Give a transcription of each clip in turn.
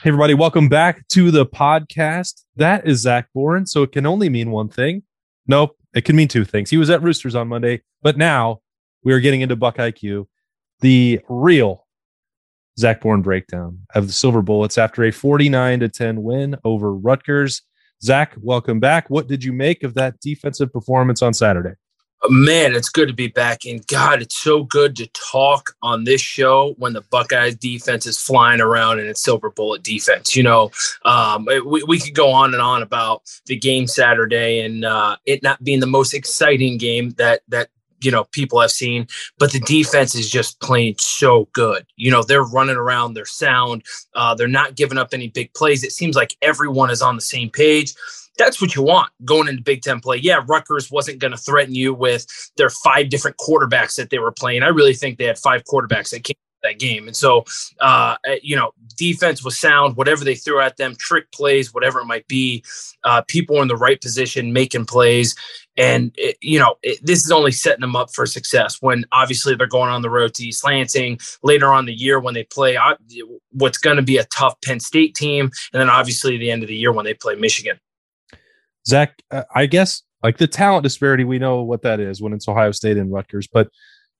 Hey, everybody, welcome back to the podcast. That is Zach Boren. So it can only mean one thing. Nope, it can mean two things. He was at Roosters on Monday, but now we are getting into Buck IQ, the real Zach Boren breakdown of the Silver Bullets after a 49 to 10 win over Rutgers. Zach, welcome back. What did you make of that defensive performance on Saturday? Man, it's good to be back. And God, it's so good to talk on this show when the Buckeyes defense is flying around and it's silver bullet defense. You know, um, we, we could go on and on about the game Saturday and uh, it not being the most exciting game that that you know people have seen but the defense is just playing so good you know they're running around they're sound uh, they're not giving up any big plays it seems like everyone is on the same page that's what you want going into Big Ten play. Yeah, Rutgers wasn't going to threaten you with their five different quarterbacks that they were playing. I really think they had five quarterbacks that came that game. And so, uh, you know, defense was sound, whatever they threw at them, trick plays, whatever it might be. Uh, people were in the right position making plays. And, it, you know, it, this is only setting them up for success when obviously they're going on the road to East Lansing later on the year when they play uh, what's going to be a tough Penn State team. And then obviously the end of the year when they play Michigan. Zach, uh, I guess like the talent disparity, we know what that is when it's Ohio State and Rutgers. But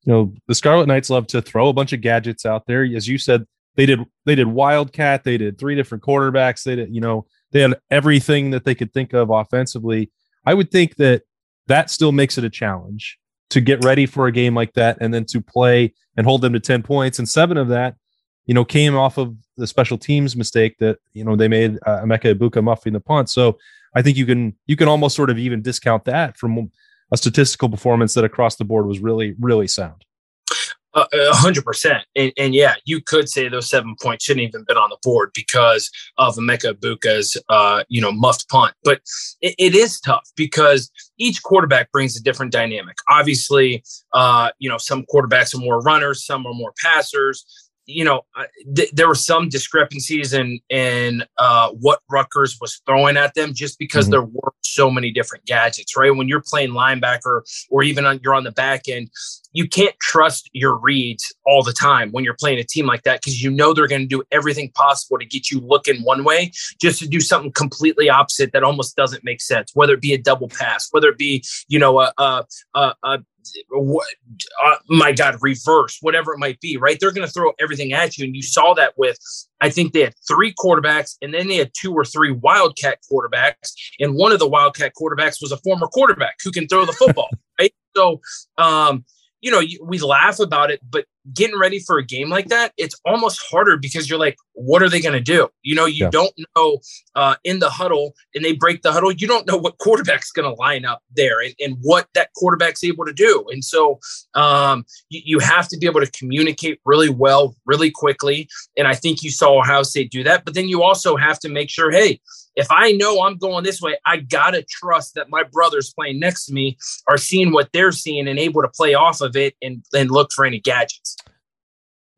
you know, the Scarlet Knights love to throw a bunch of gadgets out there. As you said, they did they did Wildcat, they did three different quarterbacks, they did, you know, they had everything that they could think of offensively. I would think that that still makes it a challenge to get ready for a game like that and then to play and hold them to 10 points. And seven of that, you know, came off of the special teams mistake that, you know, they made uh, Emeka Egbuka muffing the punt. So I think you can you can almost sort of even discount that from a statistical performance that across the board was really really sound. A hundred percent, and, yeah, you could say those seven points shouldn't even been on the board because of Emeka Egbuka's, uh, you know, muffed punt. But it, it is tough because each quarterback brings a different dynamic. Obviously, uh, you know, some quarterbacks are more runners, some are more passers you know, th- there were some discrepancies in in uh, what Rutgers was throwing at them, just because mm-hmm. there were so many different gadgets. Right, when you're playing linebacker or even on, you're on the back end, you can't trust your reads all the time when you're playing a team like that because you know they're going to do everything possible to get you looking one way, just to do something completely opposite that almost doesn't make sense. Whether it be a double pass, whether it be you know a a, a, a uh, my God, reverse, whatever it might be, right? They're going to throw everything at you. And you saw that with, I think they had three quarterbacks and then they had two or three Wildcat quarterbacks. And one of the Wildcat quarterbacks was a former quarterback who can throw the football, right? So, um, you know, we laugh about it, but getting ready for a game like that, it's almost harder because you're like, what are they going to do? You know, you yeah. don't know uh, in the huddle and they break the huddle. You don't know what quarterback's going to line up there and, and, what that quarterback's able to do. And so um, you, you, have to be able to communicate really well, really quickly. And I think you saw Ohio State do that. But then you also have to make sure, hey, if I know I'm going this way, I gotta trust that my brothers playing next to me are seeing what they're seeing and able to play off of it and, and look for any gadgets.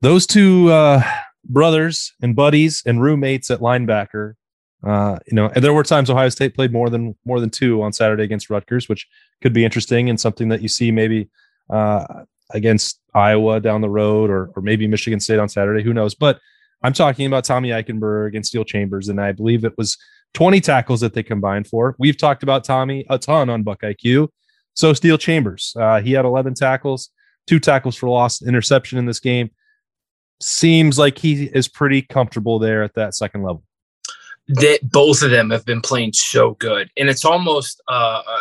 Those two uh, brothers and buddies and roommates at linebacker, uh, you know, and there were times Ohio State played more than more than two on Saturday against Rutgers, which could be interesting and something that you see maybe uh, against Iowa down the road or or maybe Michigan State on Saturday. Who knows? But I'm talking about Tommy Eichenberg and Steele Chambers, and I believe it was 20 tackles that they combined for. We've talked about Tommy a ton on Buck IQ. So Steele Chambers, uh, he had 11 tackles, two tackles for loss, interception in this game. Seems like he is pretty comfortable there at that second level. That both of them have been playing so good, and it's almost, uh, uh,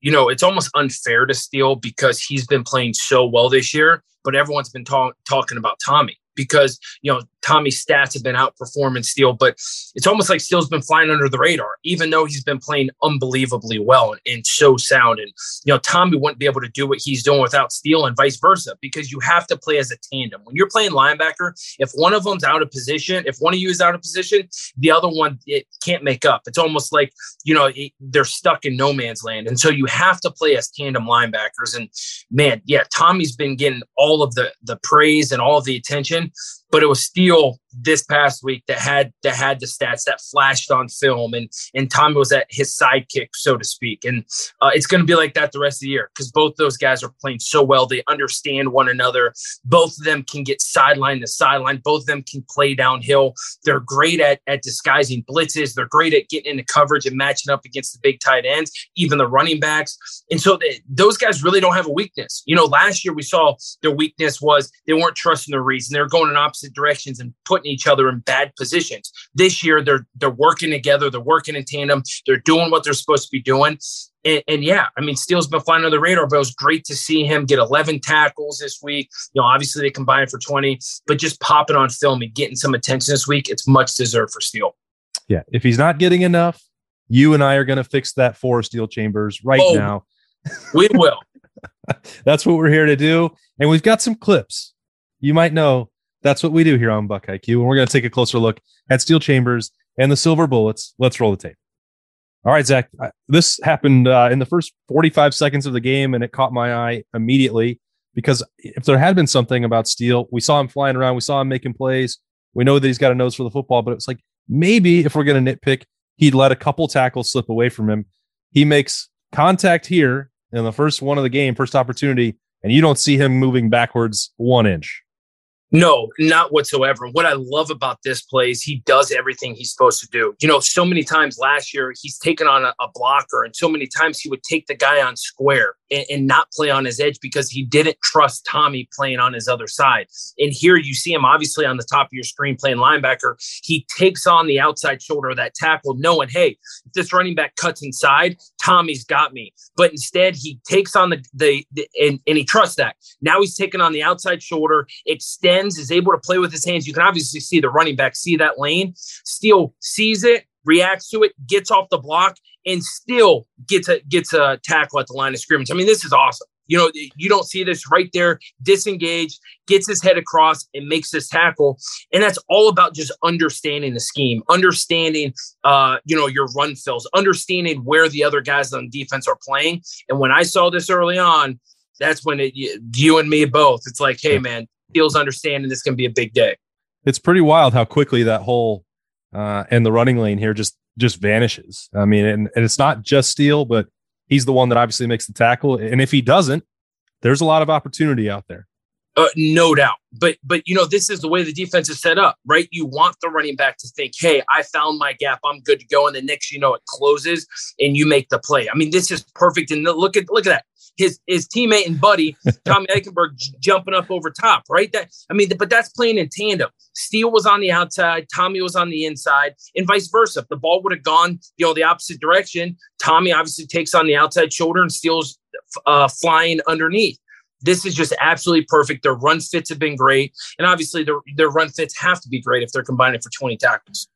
you know, it's almost unfair to Steele because he's been playing so well this year. But everyone's been ta- talking about Tommy because you know Tommy's stats have been outperforming Steele, but it's almost like Steele's been flying under the radar, even though he's been playing unbelievably well and, and so sound. And you know, Tommy wouldn't be able to do what he's doing without Steele, and vice versa, because you have to play as a tandem. When you're playing linebacker, if one of them's out of position, if one of you is out of position, the other one it can't make up. It's almost like you know it, they're stuck in no man's land, and so you have to play as tandem linebackers. And man, yeah, Tommy's been getting all of the the praise and all of the attention but it was Steele this past week that had that had the stats that flashed on film, and and Tommy was at his sidekick, so to speak. And uh, it's going to be like that the rest of the year because both those guys are playing so well. They understand one another. Both of them can get sideline to sideline. Both of them can play downhill. They're great at at disguising blitzes. They're great at getting into coverage and matching up against the big tight ends, even the running backs. And so they, those guys really don't have a weakness. You know, last year we saw their weakness was they weren't trusting the reads and they were going in opposite directions and putting each other in bad positions. This year they're they're working together, they're working in tandem, they're doing what they're supposed to be doing. And, and, yeah, I mean, Steele's been flying under the radar, but it was great to see him get 11 tackles this week. You know, obviously they combined for 20, but just popping on film and getting some attention this week, it's much deserved for Steele. Yeah, if he's not getting enough, you and I are going to fix that for Steele Chambers right oh, now. We will. that's what we're here to do. And we've got some clips. You might know that's what we do here on Buck IQ. And we're going to take a closer look at Steele Chambers and the Silver Bullets. Let's roll the tape. All right, Zach. This happened uh, in the first 45 seconds of the game, and it caught my eye immediately because if there had been something about Steele, we saw him flying around, we saw him making plays. We know that he's got a nose for the football, but it was like maybe if we're going to nitpick, he'd let a couple tackles slip away from him. He makes contact here in the first one of the game, first opportunity, and you don't see him moving backwards one inch. No, not whatsoever. What I love about this play is he does everything he's supposed to do. You know, so many times last year he's taken on a, a blocker, and so many times he would take the guy on square and, and, not play on his edge because he didn't trust Tommy playing on his other side. And here you see him obviously on the top of your screen playing linebacker. He takes on the outside shoulder of that tackle, knowing, hey, if this running back cuts inside, Tommy's got me. But instead, he takes on the, the, the and, and he trusts that. Now he's taking on the outside shoulder, extends, is able to play with his hands. You can obviously see the running back see that lane. Steele sees it, reacts to it, gets off the block, and still gets a gets a tackle at the line of scrimmage. I mean, this is awesome. You know, you don't see this right there, disengaged, gets his head across and makes this tackle. And that's all about just understanding the scheme, understanding, uh, you know, your run fills, understanding where the other guys on defense are playing. And when I saw this early on, that's when it, you and me both, it's like, hey, man, feels understanding this can be a big day. It's pretty wild how quickly that whole uh, and the running lane here just just vanishes. I mean, and, and it's not just Steele, but he's the one that obviously makes the tackle. And if he doesn't, there's a lot of opportunity out there. Uh, no doubt. But but you know, this is the way the defense is set up, right? You want the running back to think, hey, I found my gap, I'm good to go. And the next you know it closes and you make the play. I mean, this is perfect. And look at look at that. His his teammate and buddy, Tommy Eichenberg, j- jumping up over top, right? That I mean, but that's playing in tandem. Steele was on the outside, Tommy was on the inside, and vice versa. If the ball would have gone, you know, the opposite direction, Tommy obviously takes on the outside shoulder and Steele's uh, flying underneath this is just absolutely perfect. Their run fits have been great. And obviously, their, their run fits have to be great if they're combining for 20 tackles.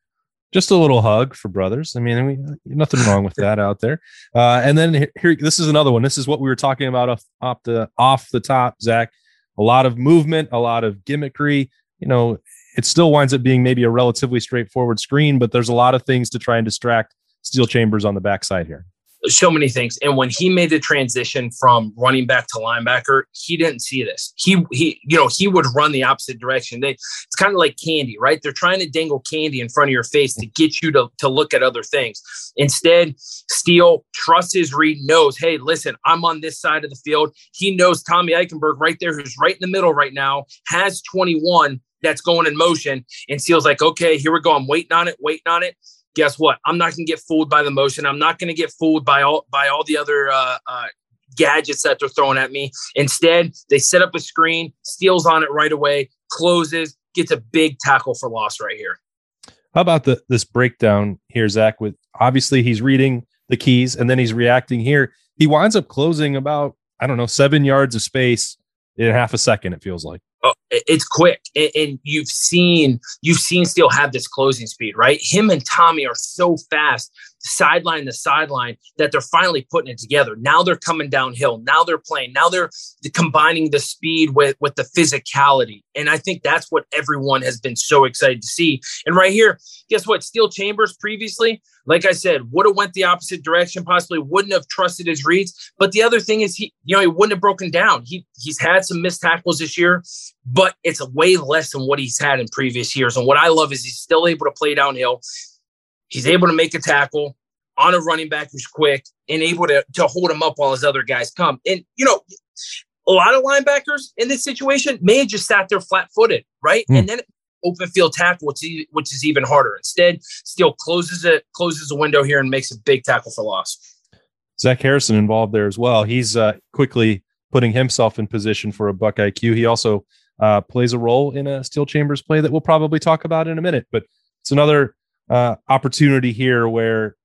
Just a little hug for brothers. I mean, I mean nothing wrong with that out there. Uh, and then here, this is another one. This is what we were talking about off, off the off the top, Zach. A lot of movement, a lot of gimmickry. You know, it still winds up being maybe a relatively straightforward screen, but there's a lot of things to try and distract Steele Chambers on the backside here so many things. And when he made the transition from running back to linebacker, he didn't see this. He he you know he would run the opposite direction. They it's kind of like candy, right? They're trying to dangle candy in front of your face to get you to to look at other things. Instead, Steele trusts his read, knows, hey, listen, I'm on this side of the field. He knows Tommy Eichenberg right there, who's right in the middle right now, has 21 that's going in motion. And Steele's like, okay, here we go. I'm waiting on it, waiting on it guess what? I'm not going to get fooled by the motion. I'm not going to get fooled by all by all the other uh, uh, gadgets that they're throwing at me. Instead, they set up a screen, Steele's on it right away, closes, gets a big tackle for loss right here. How about the this breakdown here, Zach? With obviously he's reading the keys and then he's reacting here. He winds up closing about I don't know seven yards of space in half a second. It feels like. Oh, it's quick and you've seen you've seen Steele have this closing speed right? Him and tommy are so fast sideline to sideline that they're finally putting it together. Now they're coming downhill. Now they're playing. Now they're combining the speed with with the physicality. And I think that's what everyone has been so excited to see. And right here, guess what? Steele Chambers previously, like I said, would have went the opposite direction, possibly wouldn't have trusted his reads. But the other thing is he, you know, he wouldn't have broken down. He he's had some missed tackles this year, but it's way less than what he's had in previous years. And what I love is he's still able to play downhill. He's able to make a tackle on a running back who's quick and able to, to hold him up while his other guys come. And, you know, a lot of linebackers in this situation may have just sat there flat footed, right? Mm. And then open field tackle, which is, which is even harder. Instead, Steele closes it, closes the window here and makes a big tackle for loss. Zach Harrison involved there as well. He's uh, quickly putting himself in position for a buck IQ. He also uh, plays a role in a Steele Chambers play that we'll probably talk about in a minute. But it's another uh, opportunity here where,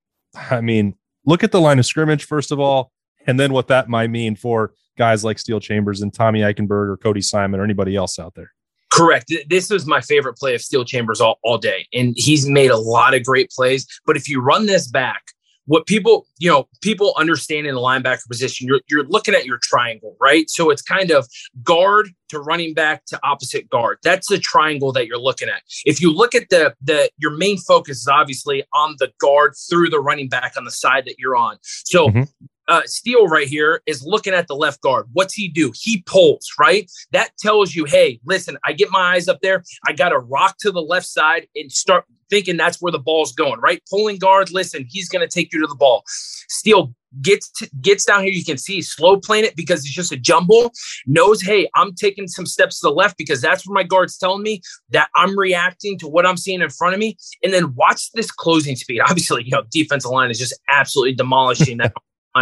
I mean, look at the line of scrimmage, first of all, and then what that might mean for guys like Steele Chambers and Tommy Eichenberg or Cody Simon or anybody else out there. Correct. This was my favorite play of Steele Chambers all, all day. And he's made a lot of great plays. But if you run this back, what people, you know, people understand in the linebacker position, you're, you're looking at your triangle, right? So it's kind of guard to running back to opposite guard. That's the triangle that you're looking at. If you look at the the your main focus is obviously on the guard through the running back on the side that you're on. So mm-hmm uh, Steele right here is looking at the left guard. What's he do? He pulls, right? That tells you, hey, listen, I get my eyes up there. I got to rock to the left side and start thinking that's where the ball's going, right? Pulling guard, listen, he's going to take you to the ball. Steele gets to, gets down here. You can see slow playing it because it's just a jumble. Knows, hey, I'm taking some steps to the left because that's where my guard's telling me that I'm reacting to what I'm seeing in front of me. And then watch this closing speed. Obviously, you know, defensive line is just absolutely demolishing that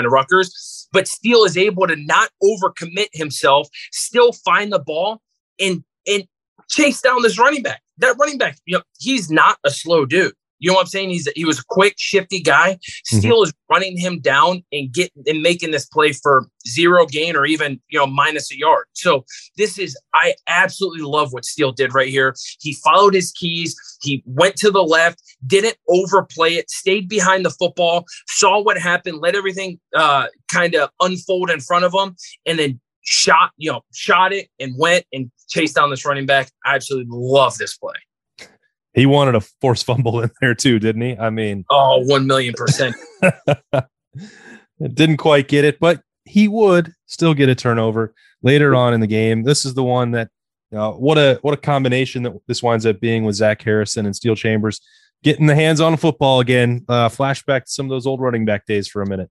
of Rutgers. But Steele is able to not overcommit himself, still find the ball and and chase down this running back. That running back, you know, he's not a slow dude. You know what I'm saying? He's he was a quick, shifty guy. Steele mm-hmm. is running him down and get and making this play for zero gain or even you know minus a yard. So this is I absolutely love what Steele did right here. He followed his keys. He went to the left, didn't overplay it, stayed behind the football, saw what happened, let everything uh, kind of unfold in front of him, and then shot you know shot it and went and chased down this running back. I absolutely love this play he wanted a force fumble in there too, didn't he? I mean, oh, one million percent. Didn't quite get it, but he would still get a turnover later on in the game. This is the one that know, what a what a combination that this winds up being with Zach Harrison and Steele Chambers getting the hands on football again. Uh, flashback to some of those old running back days for a minute.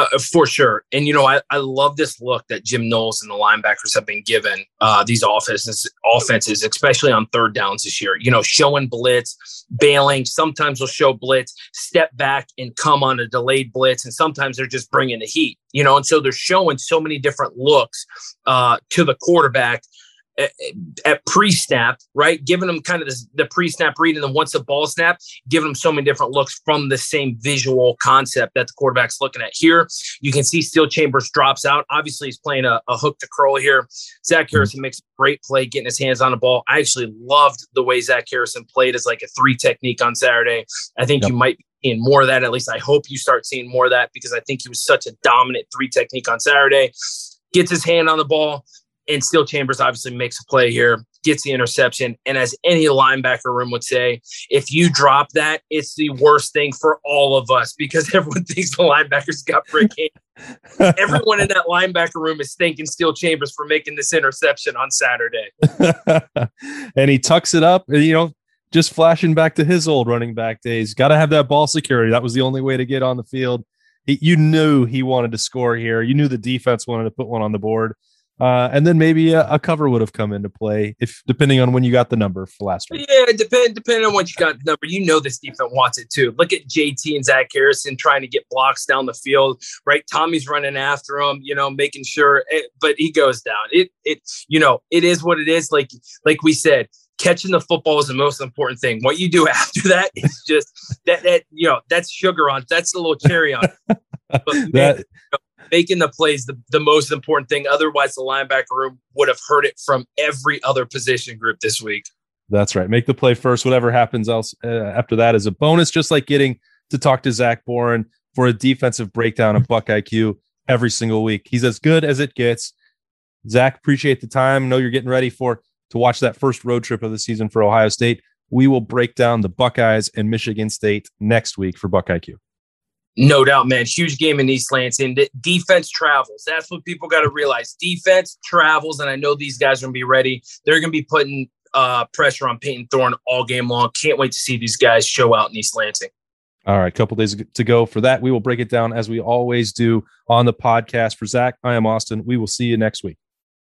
Uh, for sure. And, you know, I, I love this look that Jim Knowles and the linebackers have been given uh, these offenses, offenses, especially on third downs this year. You know, showing blitz, bailing. Sometimes they'll show blitz, step back and come on a delayed blitz. And sometimes they're just bringing the heat, you know. And so they're showing so many different looks uh, to the quarterback at, pre-snap, right? Giving them kind of this, the pre-snap read, and then once the ball snap, giving them so many different looks from the same visual concept that the quarterback's looking at. Here, you can see Steele Chambers drops out. Obviously, he's playing a, a hook to curl here. Zach mm-hmm. Harrison makes a great play, getting his hands on the ball. I actually loved the way Zach Harrison played as like a three technique on Saturday. I think yep. you might be seeing more of that. At least I hope you start seeing more of that because I think he was such a dominant three technique on Saturday. Gets his hand on the ball, and Steele Chambers obviously makes a play here, gets the interception. And as any linebacker room would say, if you drop that, it's the worst thing for all of us because everyone thinks the linebackers got brick Everyone in that linebacker room is thanking Steele Chambers for making this interception on Saturday. and he tucks it up, you know, just flashing back to his old running back days. Got to have that ball security. That was the only way to get on the field. He, you knew he wanted to score here. You knew the defense wanted to put one on the board uh, and then maybe a, a, cover would have come into play if depending on when you got the number for last week. Yeah, depend depending on what you got the number. You know this defense wants it too. Look at JT and Zach Harrison trying to get blocks down the field. Right, Tommy's running after him. You know, making sure, it, but he goes down. It it you know it is what it is. Like like we said, catching the football is the most important thing. What you do after that is just that that you know that's sugar on. That's a little cherry on. But man, that making the plays the, the most important thing. Otherwise, the linebacker room would have heard it from every other position group this week. That's right. Make the play first. Whatever happens else uh, after that is a bonus, just like getting to talk to Zach Boren for a defensive breakdown of Buck IQ every single week. He's as good as it gets. Zach, appreciate the time. know you're getting ready for to watch that first road trip of the season for Ohio State. We will break down the Buckeyes and Michigan State next week for Buck IQ. No doubt, man. Huge game in East Lansing. defense travels. That's what people got to realize. Defense travels, and I know these guys are going to be ready. They're going to be putting uh, pressure on Payton Thorne all game long. Can't wait to see these guys show out in East Lansing. All right, a couple days to go for that. We will break it down as we always do on the podcast. For Zach, I am Austin. We will see you next week.